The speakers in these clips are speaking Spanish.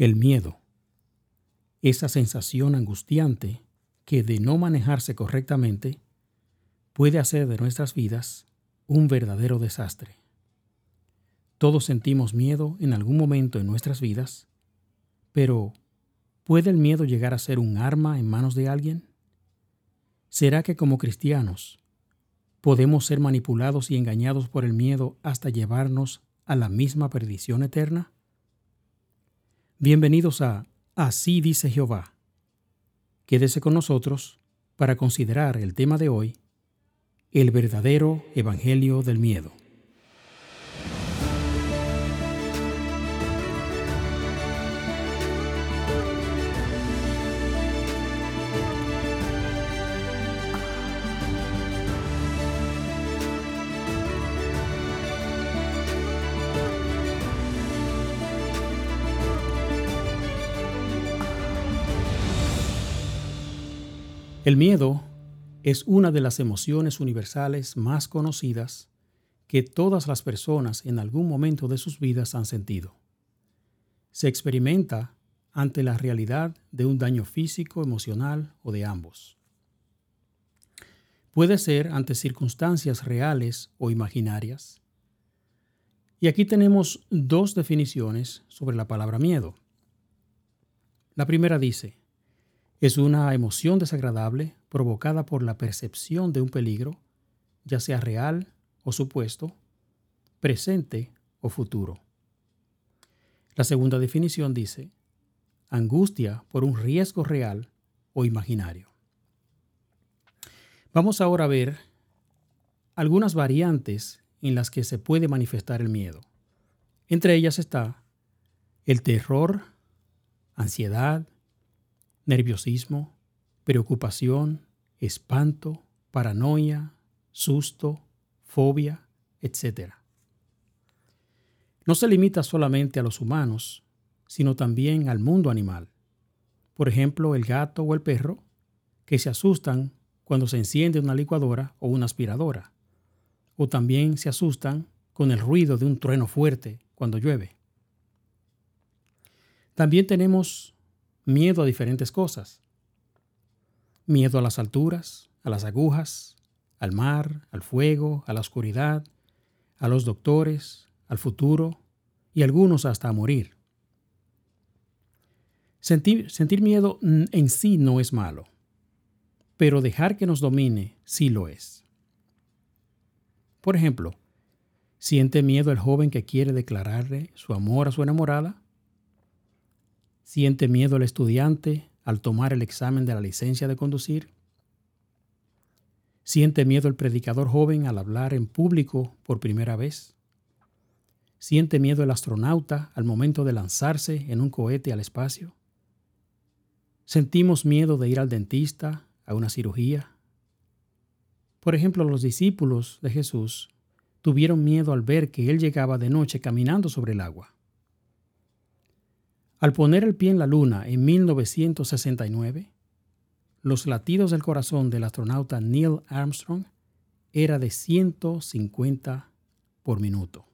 El miedo. Esa sensación angustiante que de no manejarse correctamente puede hacer de nuestras vidas un verdadero desastre. Todos sentimos miedo en algún momento en nuestras vidas, pero ¿puede el miedo llegar a ser un arma en manos de alguien? ¿Será que como cristianos podemos ser manipulados y engañados por el miedo hasta llevarnos a la misma perdición eterna? Bienvenidos a Así dice Jehová. Quédese con nosotros para considerar el tema de hoy, el verdadero Evangelio del Miedo. El miedo es una de las emociones universales más conocidas que todas las personas en algún momento de sus vidas han sentido. Se experimenta ante la realidad de un daño físico, emocional o de ambos. Puede ser ante circunstancias reales o imaginarias. Y aquí tenemos dos definiciones sobre la palabra miedo. La primera dice, es una emoción desagradable provocada por la percepción de un peligro, ya sea real o supuesto, presente o futuro. La segunda definición dice, angustia por un riesgo real o imaginario. Vamos ahora a ver algunas variantes en las que se puede manifestar el miedo. Entre ellas está el terror, ansiedad, nerviosismo, preocupación, espanto, paranoia, susto, fobia, etc. No se limita solamente a los humanos, sino también al mundo animal. Por ejemplo, el gato o el perro, que se asustan cuando se enciende una licuadora o una aspiradora, o también se asustan con el ruido de un trueno fuerte cuando llueve. También tenemos miedo a diferentes cosas. Miedo a las alturas, a las agujas, al mar, al fuego, a la oscuridad, a los doctores, al futuro y algunos hasta a morir. Sentir, sentir, miedo en sí no es malo, pero dejar que nos domine sí lo es. Por ejemplo, ¿siente miedo el joven que quiere declararle su amor a su enamorada? ¿Siente miedo el estudiante al tomar el examen de la licencia de conducir? ¿Siente miedo el predicador joven al hablar en público por primera vez? ¿Siente miedo el astronauta al momento de lanzarse en un cohete al espacio? ¿Sentimos miedo de ir al dentista, a una cirugía? Por ejemplo, los discípulos de Jesús tuvieron miedo al ver que Él llegaba de noche caminando sobre el agua. Al poner el pie en la Luna en 1969, los latidos del corazón del astronauta Neil Armstrong era de 150 por minuto.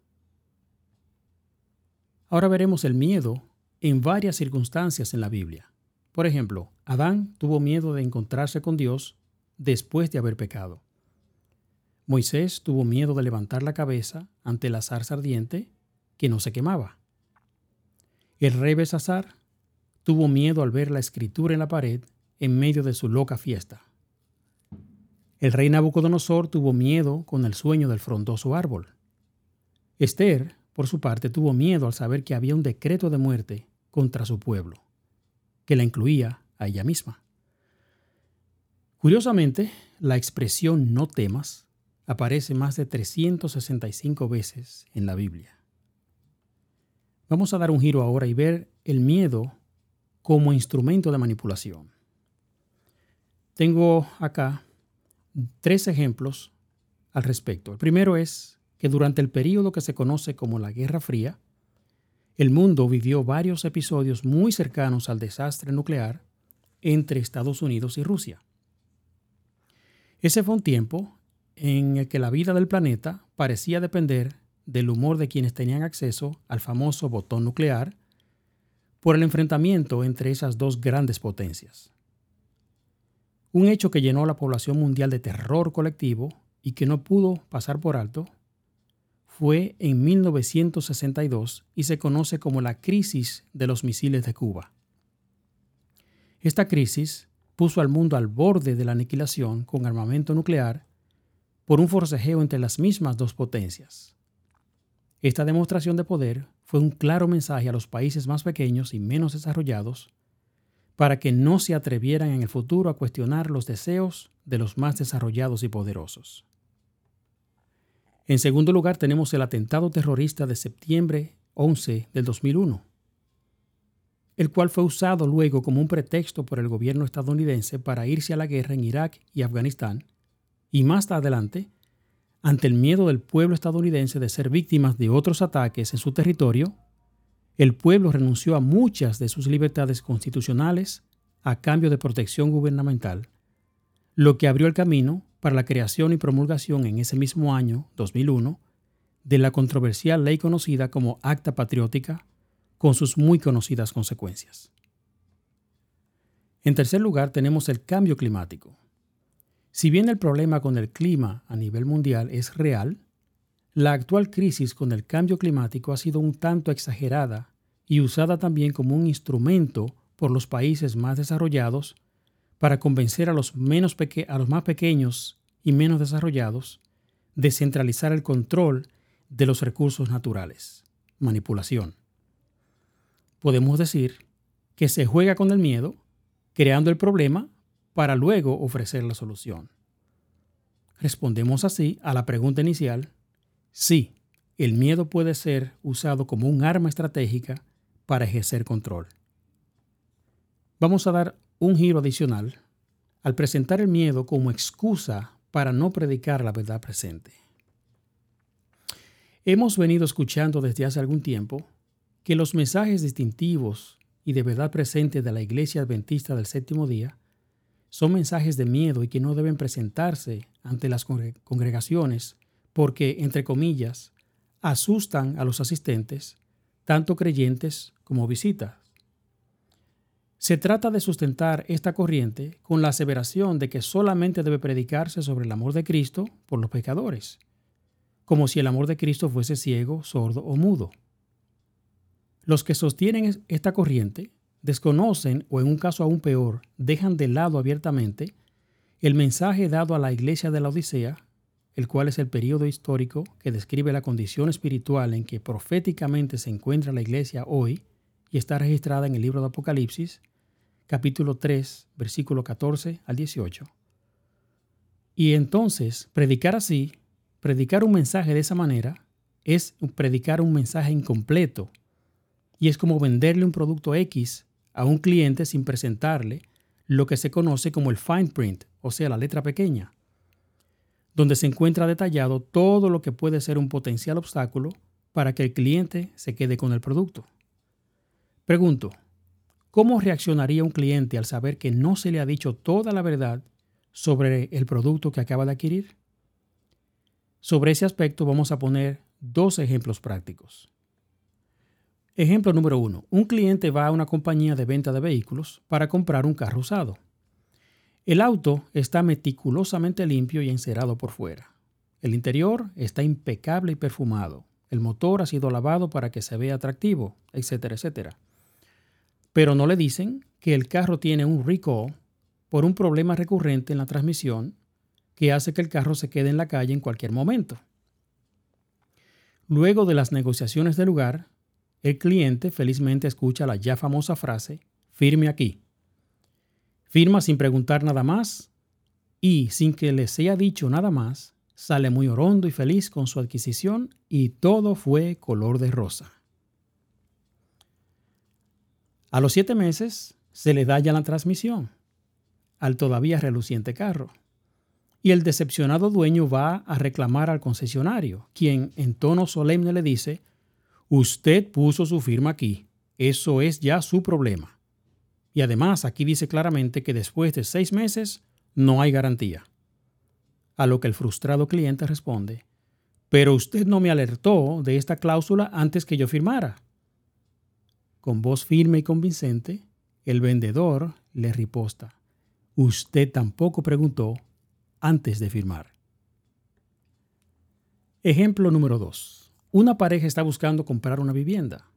Ahora veremos el miedo en varias circunstancias en la Biblia. Por ejemplo, Adán tuvo miedo de encontrarse con Dios después de haber pecado. Moisés tuvo miedo de levantar la cabeza ante la zarza ardiente que no se quemaba. El rey Besasar tuvo miedo al ver la escritura en la pared en medio de su loca fiesta. El rey Nabucodonosor tuvo miedo con el sueño del frondoso árbol. Esther, por su parte, tuvo miedo al saber que había un decreto de muerte contra su pueblo, que la incluía a ella misma. Curiosamente, la expresión no temas aparece más de 365 veces en la Biblia. Vamos a dar un giro ahora y ver el miedo como instrumento de manipulación. Tengo acá tres ejemplos al respecto. El primero es que durante el periodo que se conoce como la Guerra Fría, el mundo vivió varios episodios muy cercanos al desastre nuclear entre Estados Unidos y Rusia. Ese fue un tiempo en el que la vida del planeta parecía depender del humor de quienes tenían acceso al famoso botón nuclear, por el enfrentamiento entre esas dos grandes potencias. Un hecho que llenó a la población mundial de terror colectivo y que no pudo pasar por alto fue en 1962 y se conoce como la crisis de los misiles de Cuba. Esta crisis puso al mundo al borde de la aniquilación con armamento nuclear por un forcejeo entre las mismas dos potencias. Esta demostración de poder fue un claro mensaje a los países más pequeños y menos desarrollados para que no se atrevieran en el futuro a cuestionar los deseos de los más desarrollados y poderosos. En segundo lugar, tenemos el atentado terrorista de septiembre 11 del 2001, el cual fue usado luego como un pretexto por el gobierno estadounidense para irse a la guerra en Irak y Afganistán, y más adelante, ante el miedo del pueblo estadounidense de ser víctimas de otros ataques en su territorio, el pueblo renunció a muchas de sus libertades constitucionales a cambio de protección gubernamental, lo que abrió el camino para la creación y promulgación en ese mismo año, 2001, de la controversial ley conocida como Acta Patriótica, con sus muy conocidas consecuencias. En tercer lugar, tenemos el cambio climático. Si bien el problema con el clima a nivel mundial es real, la actual crisis con el cambio climático ha sido un tanto exagerada y usada también como un instrumento por los países más desarrollados para convencer a los, menos a los más pequeños y menos desarrollados de centralizar el control de los recursos naturales. Manipulación. Podemos decir que se juega con el miedo, creando el problema para luego ofrecer la solución. Respondemos así a la pregunta inicial, sí, el miedo puede ser usado como un arma estratégica para ejercer control. Vamos a dar un giro adicional al presentar el miedo como excusa para no predicar la verdad presente. Hemos venido escuchando desde hace algún tiempo que los mensajes distintivos y de verdad presente de la Iglesia Adventista del Séptimo Día son mensajes de miedo y que no deben presentarse ante las congregaciones porque, entre comillas, asustan a los asistentes, tanto creyentes como visitas. Se trata de sustentar esta corriente con la aseveración de que solamente debe predicarse sobre el amor de Cristo por los pecadores, como si el amor de Cristo fuese ciego, sordo o mudo. Los que sostienen esta corriente desconocen o en un caso aún peor, dejan de lado abiertamente el mensaje dado a la iglesia de la Odisea, el cual es el periodo histórico que describe la condición espiritual en que proféticamente se encuentra la iglesia hoy y está registrada en el libro de Apocalipsis, capítulo 3, versículo 14 al 18. Y entonces, predicar así, predicar un mensaje de esa manera, es predicar un mensaje incompleto. Y es como venderle un producto X a un cliente sin presentarle lo que se conoce como el fine print, o sea, la letra pequeña, donde se encuentra detallado todo lo que puede ser un potencial obstáculo para que el cliente se quede con el producto. Pregunto, ¿cómo reaccionaría un cliente al saber que no se le ha dicho toda la verdad sobre el producto que acaba de adquirir? Sobre ese aspecto vamos a poner dos ejemplos prácticos. Ejemplo número uno. Un cliente va a una compañía de venta de vehículos para comprar un carro usado. El auto está meticulosamente limpio y encerado por fuera. El interior está impecable y perfumado. El motor ha sido lavado para que se vea atractivo, etcétera, etcétera. Pero no le dicen que el carro tiene un recall por un problema recurrente en la transmisión que hace que el carro se quede en la calle en cualquier momento. Luego de las negociaciones del lugar, el cliente felizmente escucha la ya famosa frase, firme aquí. Firma sin preguntar nada más y sin que le sea dicho nada más, sale muy orondo y feliz con su adquisición y todo fue color de rosa. A los siete meses se le da ya la transmisión al todavía reluciente carro. Y el decepcionado dueño va a reclamar al concesionario, quien en tono solemne le dice, Usted puso su firma aquí. Eso es ya su problema. Y además aquí dice claramente que después de seis meses no hay garantía. A lo que el frustrado cliente responde, pero usted no me alertó de esta cláusula antes que yo firmara. con voz firme y convincente, el vendedor le riposta. Usted tampoco preguntó antes de firmar. Ejemplo número 2. Una pareja está buscando comprar una vivienda.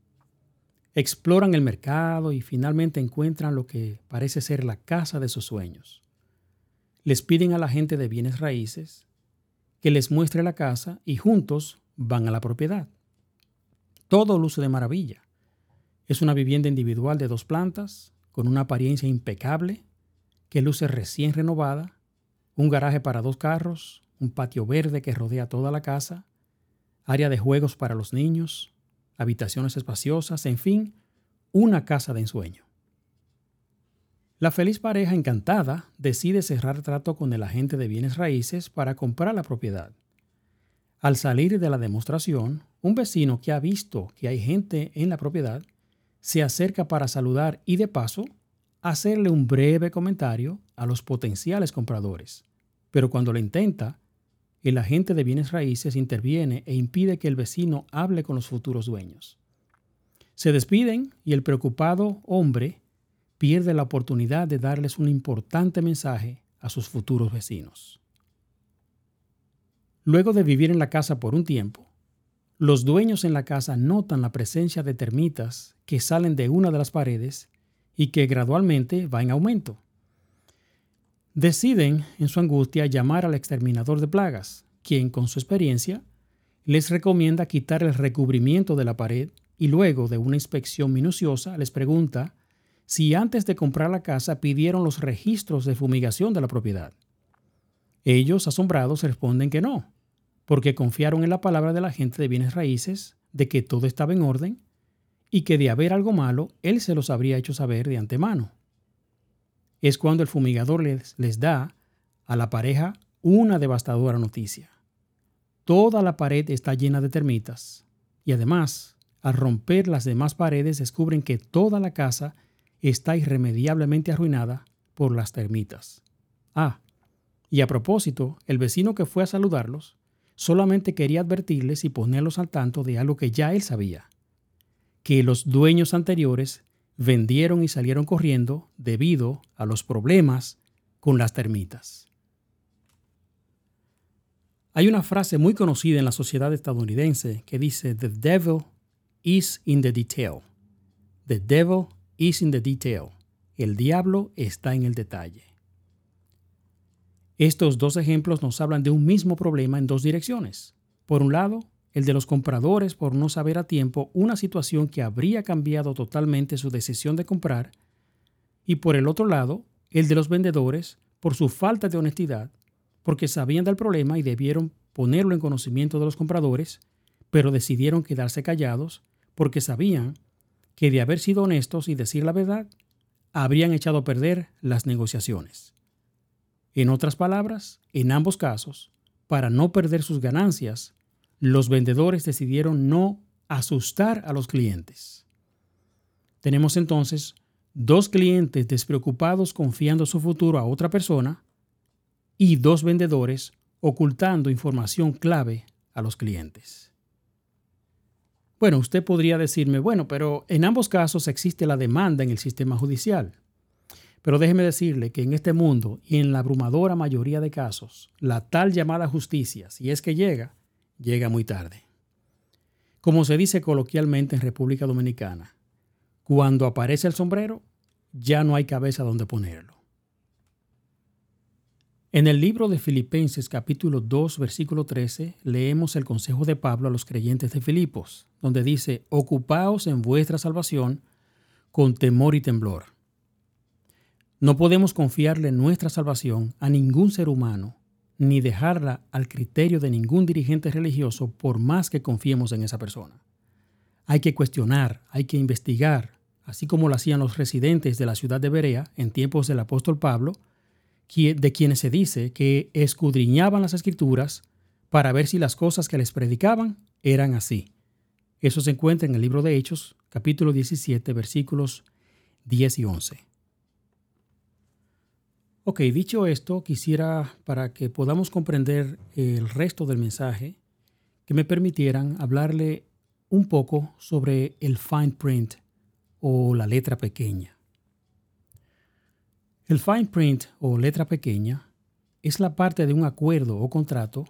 Exploran el mercado y finalmente encuentran lo que parece ser la casa de sus sueños. Les piden a la gente de bienes raíces que les muestre la casa y juntos van a la propiedad. Todo luce de maravilla. Es una vivienda individual de dos plantas, con una apariencia impecable, que luce recién renovada, un garaje para dos carros, un patio verde que rodea toda la casa, área de juegos para los niños, habitaciones espaciosas, en fin, una casa de ensueño. La feliz pareja encantada decide cerrar trato con el agente de bienes raíces para comprar la propiedad. Al salir de la demostración, un vecino que ha visto que hay gente en la propiedad se acerca para saludar y de paso hacerle un breve comentario a los potenciales compradores. Pero cuando lo intenta, el agente de bienes raíces interviene e impide que el vecino hable con los futuros dueños. Se despiden y el preocupado hombre pierde la oportunidad de darles un importante mensaje a sus futuros vecinos. Luego de vivir en la casa por un tiempo, los dueños en la casa notan la presencia de termitas que salen de una de las paredes y que gradualmente va en aumento. Deciden, en su angustia, llamar al exterminador de plagas, quien, con su experiencia, les recomienda quitar el recubrimiento de la pared y luego de una inspección minuciosa les pregunta si antes de comprar la casa pidieron los registros de fumigación de la propiedad. Ellos, asombrados, responden que no, porque confiaron en la palabra de la gente de bienes raíces de que todo estaba en orden y que de haber algo malo, él se los habría hecho saber de antemano es cuando el fumigador les, les da a la pareja una devastadora noticia. Toda la pared está llena de termitas y además, al romper las demás paredes, descubren que toda la casa está irremediablemente arruinada por las termitas. Ah, y a propósito, el vecino que fue a saludarlos solamente quería advertirles y ponerlos al tanto de algo que ya él sabía, que los dueños anteriores vendieron y salieron corriendo debido a los problemas con las termitas. Hay una frase muy conocida en la sociedad estadounidense que dice, The devil is in the detail. The devil is in the detail. El diablo está en el detalle. Estos dos ejemplos nos hablan de un mismo problema en dos direcciones. Por un lado, el de los compradores por no saber a tiempo una situación que habría cambiado totalmente su decisión de comprar, y por el otro lado, el de los vendedores por su falta de honestidad, porque sabían del problema y debieron ponerlo en conocimiento de los compradores, pero decidieron quedarse callados porque sabían que de haber sido honestos y decir la verdad, habrían echado a perder las negociaciones. En otras palabras, en ambos casos, para no perder sus ganancias, los vendedores decidieron no asustar a los clientes. Tenemos entonces dos clientes despreocupados confiando su futuro a otra persona y dos vendedores ocultando información clave a los clientes. Bueno, usted podría decirme, bueno, pero en ambos casos existe la demanda en el sistema judicial. Pero déjeme decirle que en este mundo y en la abrumadora mayoría de casos, la tal llamada justicia, si es que llega, llega muy tarde. Como se dice coloquialmente en República Dominicana, cuando aparece el sombrero, ya no hay cabeza donde ponerlo. En el libro de Filipenses capítulo 2 versículo 13 leemos el consejo de Pablo a los creyentes de Filipos, donde dice, ocupaos en vuestra salvación con temor y temblor. No podemos confiarle nuestra salvación a ningún ser humano ni dejarla al criterio de ningún dirigente religioso por más que confiemos en esa persona. Hay que cuestionar, hay que investigar, así como lo hacían los residentes de la ciudad de Berea en tiempos del apóstol Pablo, de quienes se dice que escudriñaban las escrituras para ver si las cosas que les predicaban eran así. Eso se encuentra en el libro de Hechos, capítulo 17, versículos 10 y 11. Ok, dicho esto, quisiera, para que podamos comprender el resto del mensaje, que me permitieran hablarle un poco sobre el fine print o la letra pequeña. El fine print o letra pequeña es la parte de un acuerdo o contrato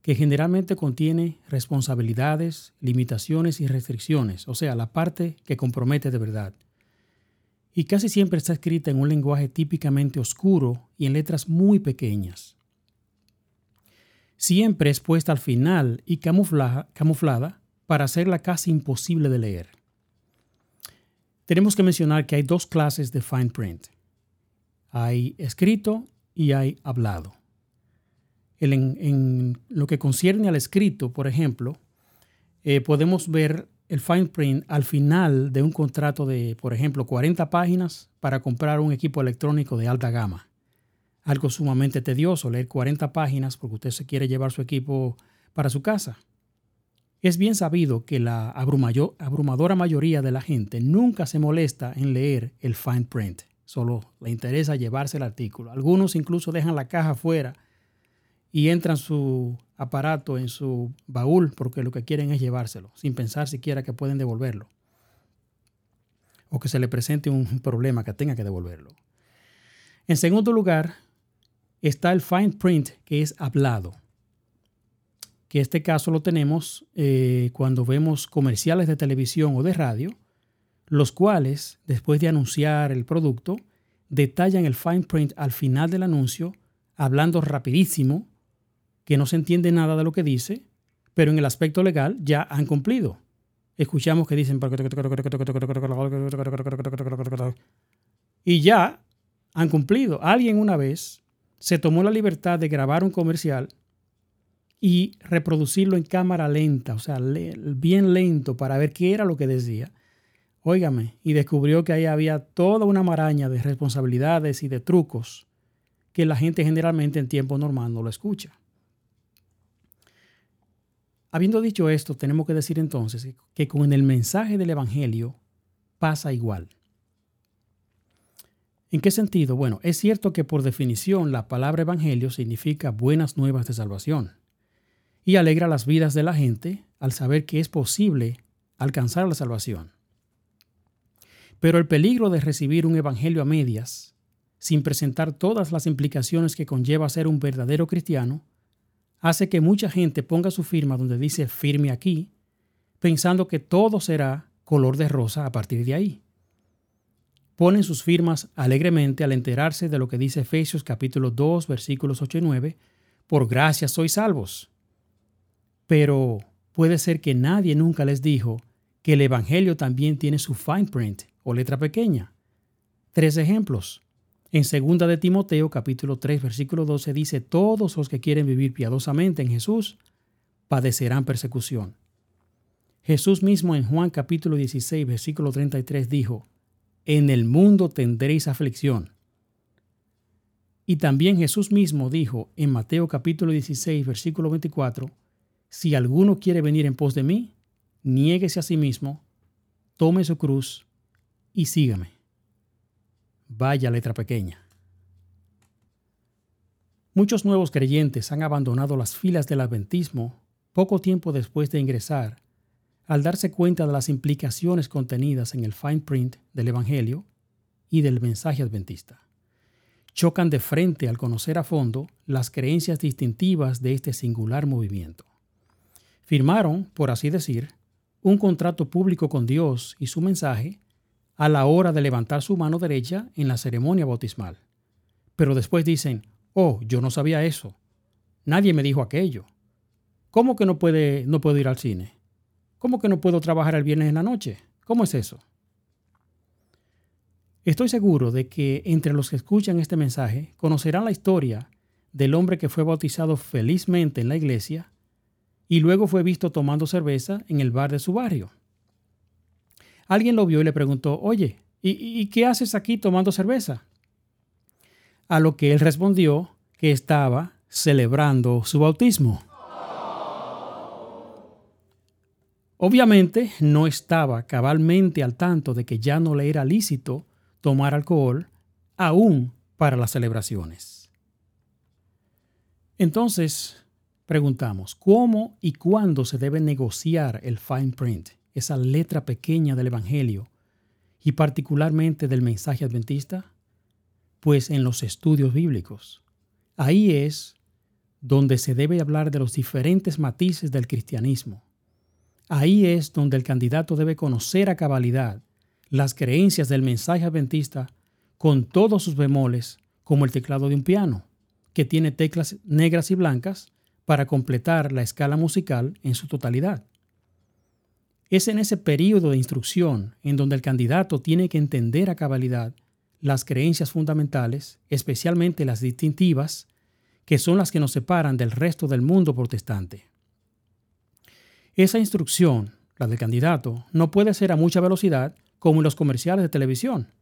que generalmente contiene responsabilidades, limitaciones y restricciones, o sea, la parte que compromete de verdad. Y casi siempre está escrita en un lenguaje típicamente oscuro y en letras muy pequeñas. Siempre es puesta al final y camuflada para hacerla casi imposible de leer. Tenemos que mencionar que hay dos clases de fine print. Hay escrito y hay hablado en, lo que concierne al escrito, por ejemplo, eh, podemos ver el fine print al final de un contrato de, por ejemplo, 40 páginas para comprar un equipo electrónico de alta gama. Algo sumamente tedioso leer 40 páginas porque usted se quiere llevar su equipo para su casa. Es bien sabido que la abrumadora mayoría de la gente nunca se molesta en leer el fine print, solo le interesa llevarse el artículo. Algunos incluso dejan la caja fuera y entran su aparato en su baúl porque lo que quieren es llevárselo, sin pensar siquiera que pueden devolverlo. O que se le presente un problema que tenga que devolverlo. En segundo lugar, está el fine print, que es hablado. Que este caso lo tenemos eh, cuando vemos comerciales de televisión o de radio, los cuales, después de anunciar el producto, detallan el fine print al final del anuncio, hablando rapidísimo que no se entiende nada de lo que dice, pero en el aspecto legal ya han cumplido. Escuchamos que dicen y ya han cumplido. Alguien una vez se tomó la libertad de grabar un comercial y reproducirlo en cámara lenta, o sea, bien lento para ver qué era lo que decía. Óigame, y descubrió que ahí había toda una maraña de responsabilidades y de trucos que la gente generalmente en tiempo normal no lo escucha. Habiendo dicho esto, tenemos que decir entonces que con el mensaje del Evangelio pasa igual. ¿En qué sentido? Bueno, es cierto que por definición la palabra Evangelio significa buenas nuevas de salvación y alegra las vidas de la gente al saber que es posible alcanzar la salvación. Pero el peligro de recibir un Evangelio a medias, sin presentar todas las implicaciones que conlleva ser un verdadero cristiano, hace que mucha gente ponga su firma donde dice firme aquí, pensando que todo será color de rosa a partir de ahí. Ponen sus firmas alegremente al enterarse de lo que dice Efesios capítulo 2 versículos 8 y 9, por gracia sois salvos. Pero puede ser que nadie nunca les dijo que el Evangelio también tiene su fine print o letra pequeña. Tres ejemplos. En 2 de Timoteo capítulo 3 versículo 12 dice, todos los que quieren vivir piadosamente en Jesús padecerán persecución. Jesús mismo en Juan capítulo 16 versículo 33 dijo, en el mundo tendréis aflicción. Y también Jesús mismo dijo en Mateo capítulo 16 versículo 24, si alguno quiere venir en pos de mí, niéguese a sí mismo, tome su cruz y sígame. Vaya letra pequeña. Muchos nuevos creyentes han abandonado las filas del adventismo poco tiempo después de ingresar, al darse cuenta de las implicaciones contenidas en el fine print del Evangelio y del mensaje adventista. Chocan de frente al conocer a fondo las creencias distintivas de este singular movimiento. Firmaron, por así decir, un contrato público con Dios y su mensaje a la hora de levantar su mano derecha en la ceremonia bautismal. Pero después dicen, oh, yo no sabía eso. Nadie me dijo aquello. ¿Cómo que no, puede, no puedo ir al cine? ¿Cómo que no puedo trabajar el viernes en la noche? ¿Cómo es eso? Estoy seguro de que entre los que escuchan este mensaje conocerán la historia del hombre que fue bautizado felizmente en la iglesia y luego fue visto tomando cerveza en el bar de su barrio. Alguien lo vio y le preguntó, oye, ¿y, qué haces aquí tomando cerveza? A lo que él respondió que estaba celebrando su bautismo. Obviamente no estaba cabalmente al tanto de que ya no le era lícito tomar alcohol aún para las celebraciones. Entonces, preguntamos, ¿cómo y cuándo se debe negociar el fine print? Esa letra pequeña del Evangelio y particularmente del mensaje adventista? Pues en los estudios bíblicos. Ahí es donde se debe hablar de los diferentes matices del cristianismo. Ahí es donde el candidato debe conocer a cabalidad las creencias del mensaje adventista con todos sus bemoles, como el teclado de un piano, que tiene teclas negras y blancas para completar la escala musical en su totalidad. Es en ese periodo de instrucción en donde el candidato tiene que entender a cabalidad las creencias fundamentales, especialmente las distintivas, que son las que nos separan del resto del mundo protestante. Esa instrucción, la del candidato, no puede ser a mucha velocidad como en los comerciales de televisión,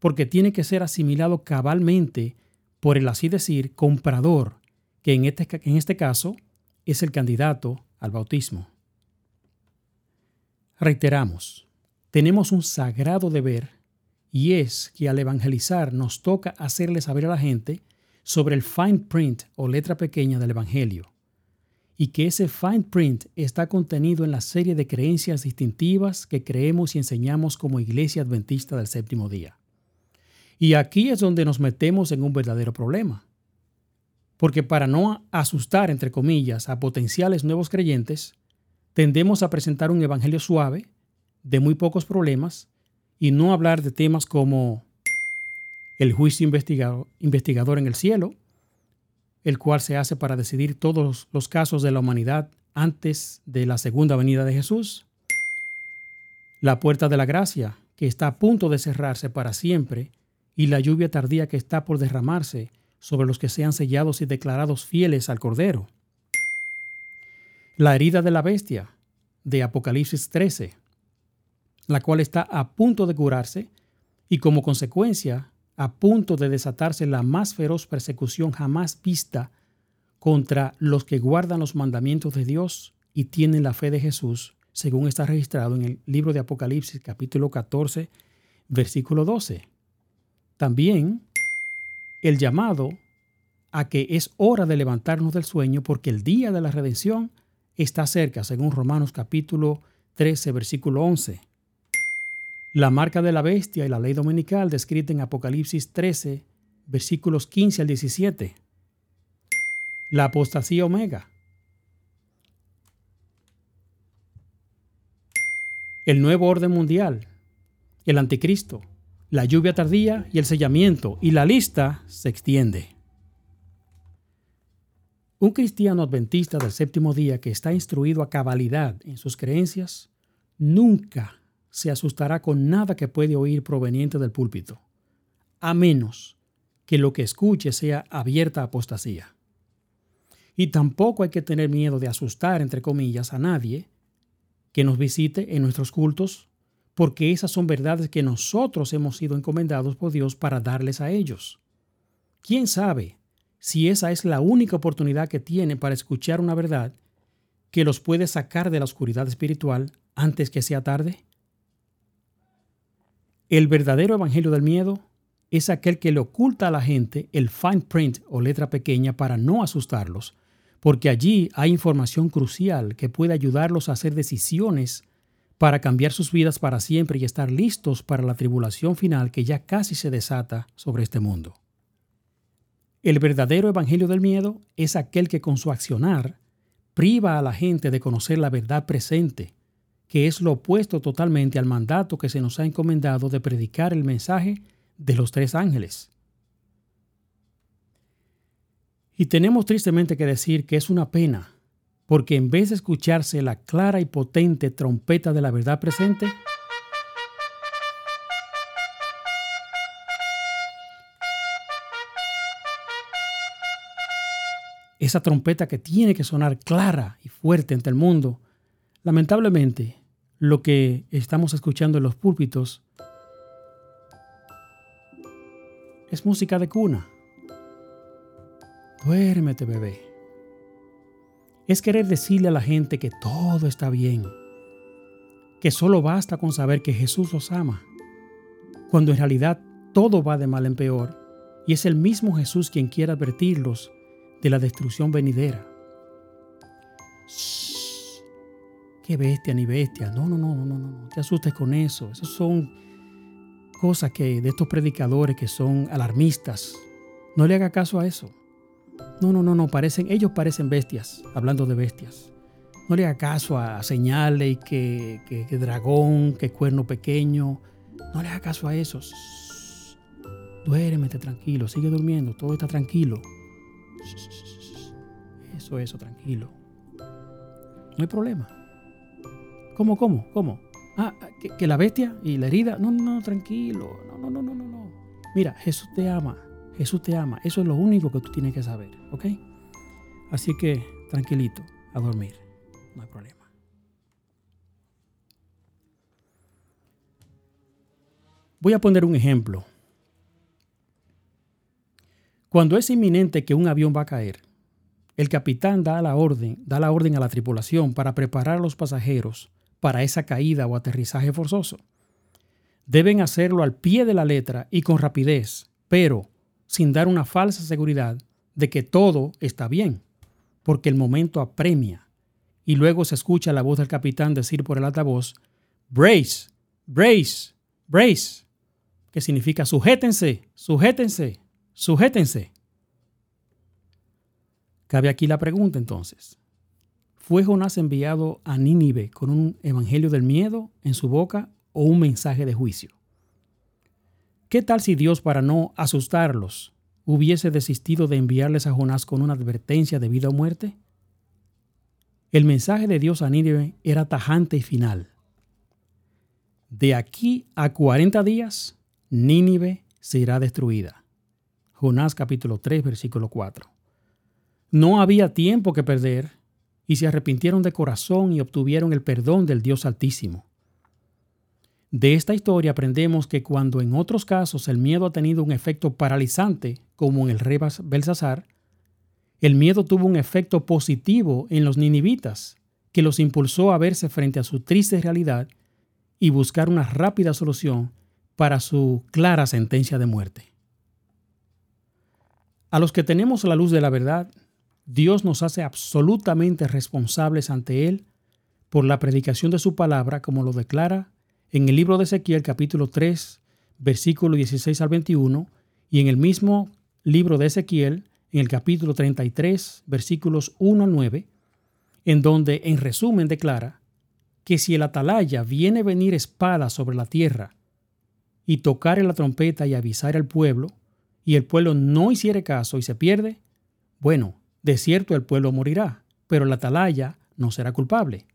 porque tiene que ser asimilado cabalmente por el así decir comprador, que en este, en este caso es el candidato al bautismo. Reiteramos, tenemos un sagrado deber y es que al evangelizar nos toca hacerle saber a la gente sobre el fine print o letra pequeña del Evangelio, y que ese fine print está contenido en la serie de creencias distintivas que creemos y enseñamos como Iglesia Adventista del Séptimo Día. Y aquí es donde nos metemos en un verdadero problema. Porque para no asustar, entre comillas, a potenciales nuevos creyentes, tendemos a presentar un evangelio suave, de muy pocos problemas, y no hablar de temas como el juicio investigado, investigador en el cielo, el cual se hace para decidir todos los casos de la humanidad antes de la segunda venida de Jesús, la puerta de la gracia, que está a punto de cerrarse para siempre, y la lluvia tardía que está por derramarse sobre los que sean sellados y declarados fieles al Cordero. La herida de la bestia, de Apocalipsis 13, la cual está a punto de curarse y como consecuencia a punto de desatarse la más feroz persecución jamás vista contra los que guardan los mandamientos de Dios y tienen la fe de Jesús, según está registrado en el libro de Apocalipsis capítulo 14, versículo 12. También el llamado a que es hora de levantarnos del sueño porque el día de la redención está cerca, según Romanos capítulo 13, versículo 11. La marca de la bestia y la ley dominical descrita en Apocalipsis 13, versículos 15 al 17. La apostasía omega. El nuevo orden mundial. El anticristo. La lluvia tardía y el sellamiento. Y la lista se extiende. Un cristiano adventista del séptimo día que está instruido a cabalidad en sus creencias nunca se asustará con nada que puede oír proveniente del púlpito, a menos que lo que escuche sea abierta apostasía. Y tampoco hay que tener miedo de asustar, entre comillas, a nadie que nos visite en nuestros cultos, porque esas son verdades que nosotros hemos sido encomendados por Dios para darles a ellos. ¿Quién sabe si esa es la única oportunidad que tienen para escuchar una verdad que los puede sacar de la oscuridad espiritual antes que sea tarde? El verdadero evangelio del miedo es aquel que le oculta a la gente el fine print o letra pequeña para no asustarlos, porque allí hay información crucial que puede ayudarlos a hacer decisiones para cambiar sus vidas para siempre y estar listos para la tribulación final que ya casi se desata sobre este mundo. El verdadero evangelio del miedo es aquel que con su accionar priva a la gente de conocer la verdad presente que es lo opuesto totalmente al mandato que se nos ha encomendado de predicar el mensaje de los tres ángeles. Y tenemos tristemente que decir que es una pena, porque en vez de escucharse la clara y potente trompeta de la verdad presente, esa trompeta que tiene que sonar clara y fuerte ante el mundo, Lamentablemente, lo que estamos escuchando en los púlpitos es música de cuna. Duérmete, bebé. Es querer decirle a la gente que todo está bien, que solo basta con saber que Jesús los ama, cuando en realidad todo va de mal en peor y es el mismo Jesús quien quiere advertirlos de la destrucción venidera qué bestia ni bestia. No, no, no, no, no, no te asustes con eso. Esos son cosas que de estos predicadores que son alarmistas. No le haga caso a eso. No, no, no, no, parecen, ellos parecen bestias, hablando de bestias. No le haga caso a señales y que, que, dragón, que cuerno pequeño. No le haga caso a esos. Duérmete tranquilo, sigue durmiendo, todo está tranquilo. Eso, eso, tranquilo. No hay problema. ¿Cómo, cómo, cómo? Ah, que, la bestia y la herida. No, no, no, tranquilo. No, no, no, no, no, no. Mira, Jesús te ama. Jesús te ama. Eso es lo único que tú tienes que saber, ¿ok? Así que tranquilito, a dormir. No hay problema. Voy a poner un ejemplo. Cuando es inminente que un avión va a caer, el capitán da la orden, da la orden a la tripulación para preparar a los pasajeros para esa caída o aterrizaje forzoso. Deben hacerlo al pie de la letra y con rapidez, pero sin dar una falsa seguridad de que todo está bien, porque el momento apremia. Y luego se escucha la voz del capitán decir por el altavoz, Brace, brace, brace, que significa sujétense, sujétense, sujétense. Cabe aquí la pregunta entonces. ¿Fue Jonás enviado a Nínive con un evangelio del miedo en su boca o un mensaje de juicio? ¿Qué tal si Dios, para no asustarlos, hubiese desistido de enviarles a Jonás con una advertencia de vida o muerte? El mensaje de Dios a Nínive era tajante y final. De aquí a 40 días, Nínive será destruida. Jonás capítulo 3, versículo 4. No había tiempo que perder y se arrepintieron de corazón y obtuvieron el perdón del Dios Altísimo. De esta historia aprendemos que cuando en otros casos el miedo ha tenido un efecto paralizante, como en el rey Belsasar, el miedo tuvo un efecto positivo en los ninivitas, que los impulsó a verse frente a su triste realidad y buscar una rápida solución para su clara sentencia de muerte. A los que tenemos la luz de la verdad, Dios nos hace absolutamente responsables ante Él por la predicación de su palabra, como lo declara en el libro de Ezequiel capítulo 3, versículo 16 al 21, y en el mismo libro de Ezequiel, en el capítulo 33, versículos 1 al 9, en donde en resumen declara que si el atalaya viene a venir espada sobre la tierra y tocar en la trompeta y avisar al pueblo, y el pueblo no hiciere caso y se pierde, bueno, de cierto el pueblo morirá, pero el atalaya no será culpable.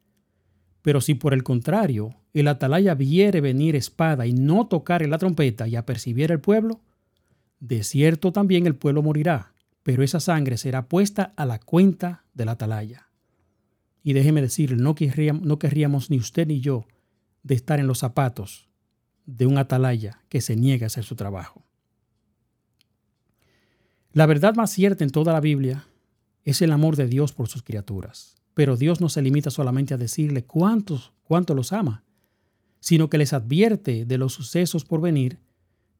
Pero si por el contrario el atalaya viere venir espada y no tocar en la trompeta y apercibiera el pueblo, de cierto también el pueblo morirá, pero esa sangre será puesta a la cuenta del atalaya. Y déjeme decir, no querríamos, no querríamos ni usted ni yo de estar en los zapatos de un atalaya que se niega a hacer su trabajo. La verdad más cierta en toda la Biblia es el amor de Dios por sus criaturas. Pero Dios no se limita solamente a decirle cuántos, cuánto los ama, sino que les advierte de los sucesos por venir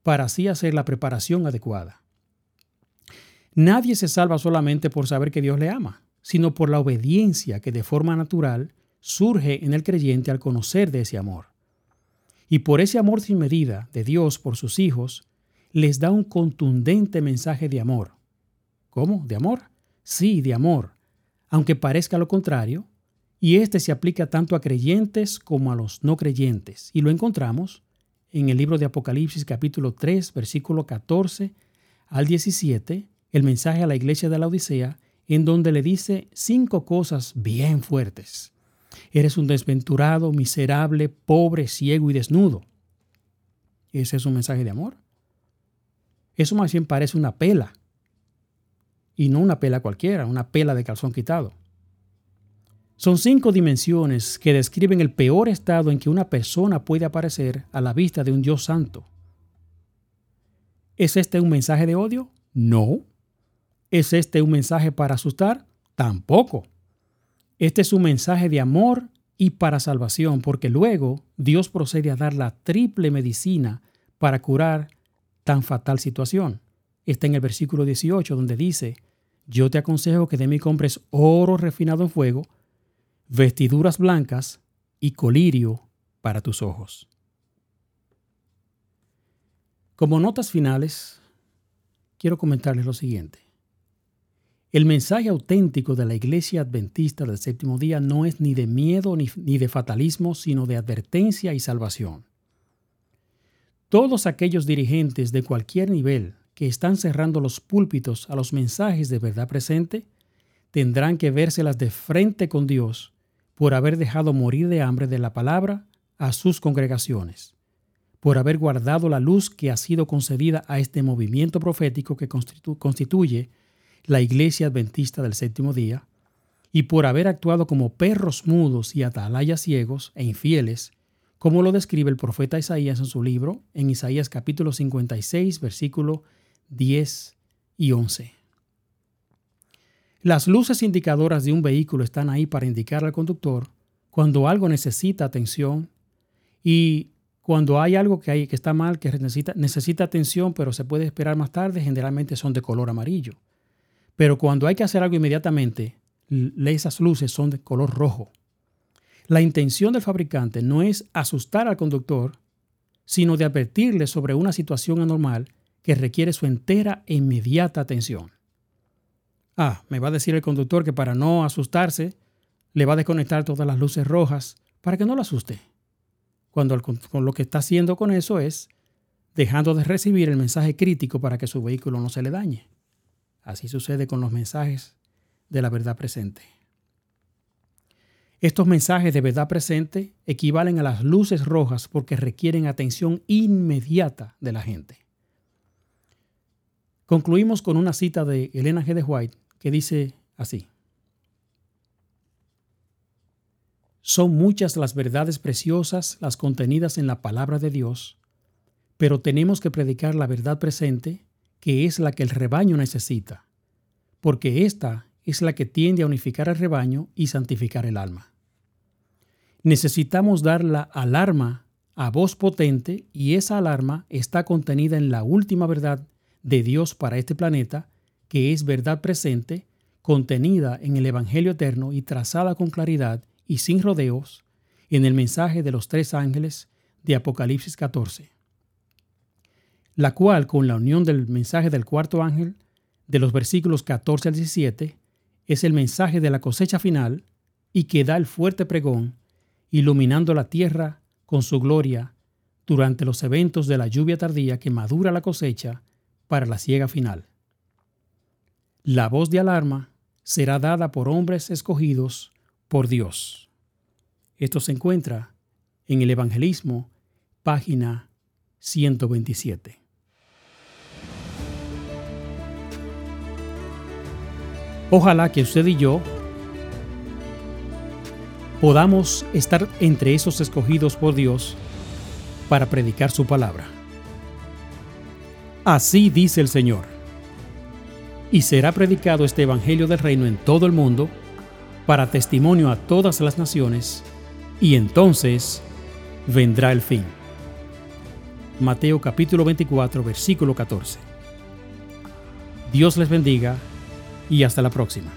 para así hacer la preparación adecuada. Nadie se salva solamente por saber que Dios le ama, sino por la obediencia que de forma natural surge en el creyente al conocer de ese amor. Y por ese amor sin medida de Dios por sus hijos, les da un contundente mensaje de amor. ¿Cómo? ¿De amor? sí, de amor, aunque parezca lo contrario, y este se aplica tanto a creyentes como a los no creyentes, y lo encontramos en el libro de Apocalipsis capítulo 3, versículo 14 al 17, el mensaje a la iglesia de la Odisea, en donde le dice cinco cosas bien fuertes. Eres un desventurado, miserable, pobre, ciego y desnudo. ¿Ese es un mensaje de amor? Eso más bien parece una pela y no una pela cualquiera, una pela de calzón quitado. Son cinco dimensiones que describen el peor estado en que una persona puede aparecer a la vista de un Dios santo. ¿Es este un mensaje de odio? No. ¿Es este un mensaje para asustar? Tampoco. Este es un mensaje de amor y para salvación, porque luego Dios procede a dar la triple medicina para curar tan fatal situación. Está en el versículo 18 donde dice, yo te aconsejo que de mí compres oro refinado en fuego, vestiduras blancas y colirio para tus ojos. Como notas finales, quiero comentarles lo siguiente. El mensaje auténtico de la Iglesia Adventista del Séptimo Día no es ni de miedo ni, de fatalismo, sino de advertencia y salvación. Todos aquellos dirigentes de cualquier nivel que están cerrando los púlpitos a los mensajes de verdad presente tendrán que vérselas de frente con Dios por haber dejado morir de hambre de la palabra a sus congregaciones, por haber guardado la luz que ha sido concedida a este movimiento profético que constituye la Iglesia Adventista del Séptimo Día, y por haber actuado como perros mudos y atalayas ciegos e infieles, como lo describe el profeta Isaías en su libro, en Isaías capítulo 56, versículo 10 y 11. Las luces indicadoras de un vehículo están ahí para indicar al conductor cuando algo necesita atención y cuando hay algo que, está mal, que necesita, necesita atención, pero se puede esperar más tarde, generalmente son de color amarillo. Pero cuando hay que hacer algo inmediatamente, esas luces son de color rojo. La intención del fabricante no es asustar al conductor, sino de advertirle sobre una situación anormal que requiere su entera e inmediata atención. Ah, me va a decir el conductor que para no asustarse, le va a desconectar todas las luces rojas para que no lo asuste. Cuando lo que está haciendo con eso es dejando de recibir el mensaje crítico para que su vehículo no se le dañe. Así sucede con los mensajes de la verdad presente. Estos mensajes de verdad presente equivalen a las luces rojas porque requieren atención inmediata de la gente. Concluimos con una cita de Elena G. de White que dice así. Son muchas las verdades preciosas las contenidas en la palabra de Dios, pero tenemos que predicar la verdad presente que es la que el rebaño necesita, porque esta es la que tiende a unificar al rebaño y santificar el alma. Necesitamos dar la alarma a voz potente y esa alarma está contenida en la última verdad de Dios para este planeta, que es verdad presente, contenida en el Evangelio eterno y trazada con claridad y sin rodeos en el mensaje de los tres ángeles de Apocalipsis 14 la cual con la unión del mensaje del cuarto ángel de los versículos 14 al 17 es el mensaje de la cosecha final y que da el fuerte pregón, iluminando la tierra con su gloria durante los eventos de la lluvia tardía que madura la cosecha para la siega final. La voz de alarma será dada por hombres escogidos por Dios. Esto se encuentra en el Evangelismo, página 127. Ojalá que usted y yo podamos estar entre esos escogidos por Dios para predicar su palabra. Así dice el Señor. Y será predicado este Evangelio del Reino en todo el mundo para testimonio a todas las naciones, y entonces vendrá el fin. Mateo capítulo 24, versículo 14. Dios les bendiga y hasta la próxima.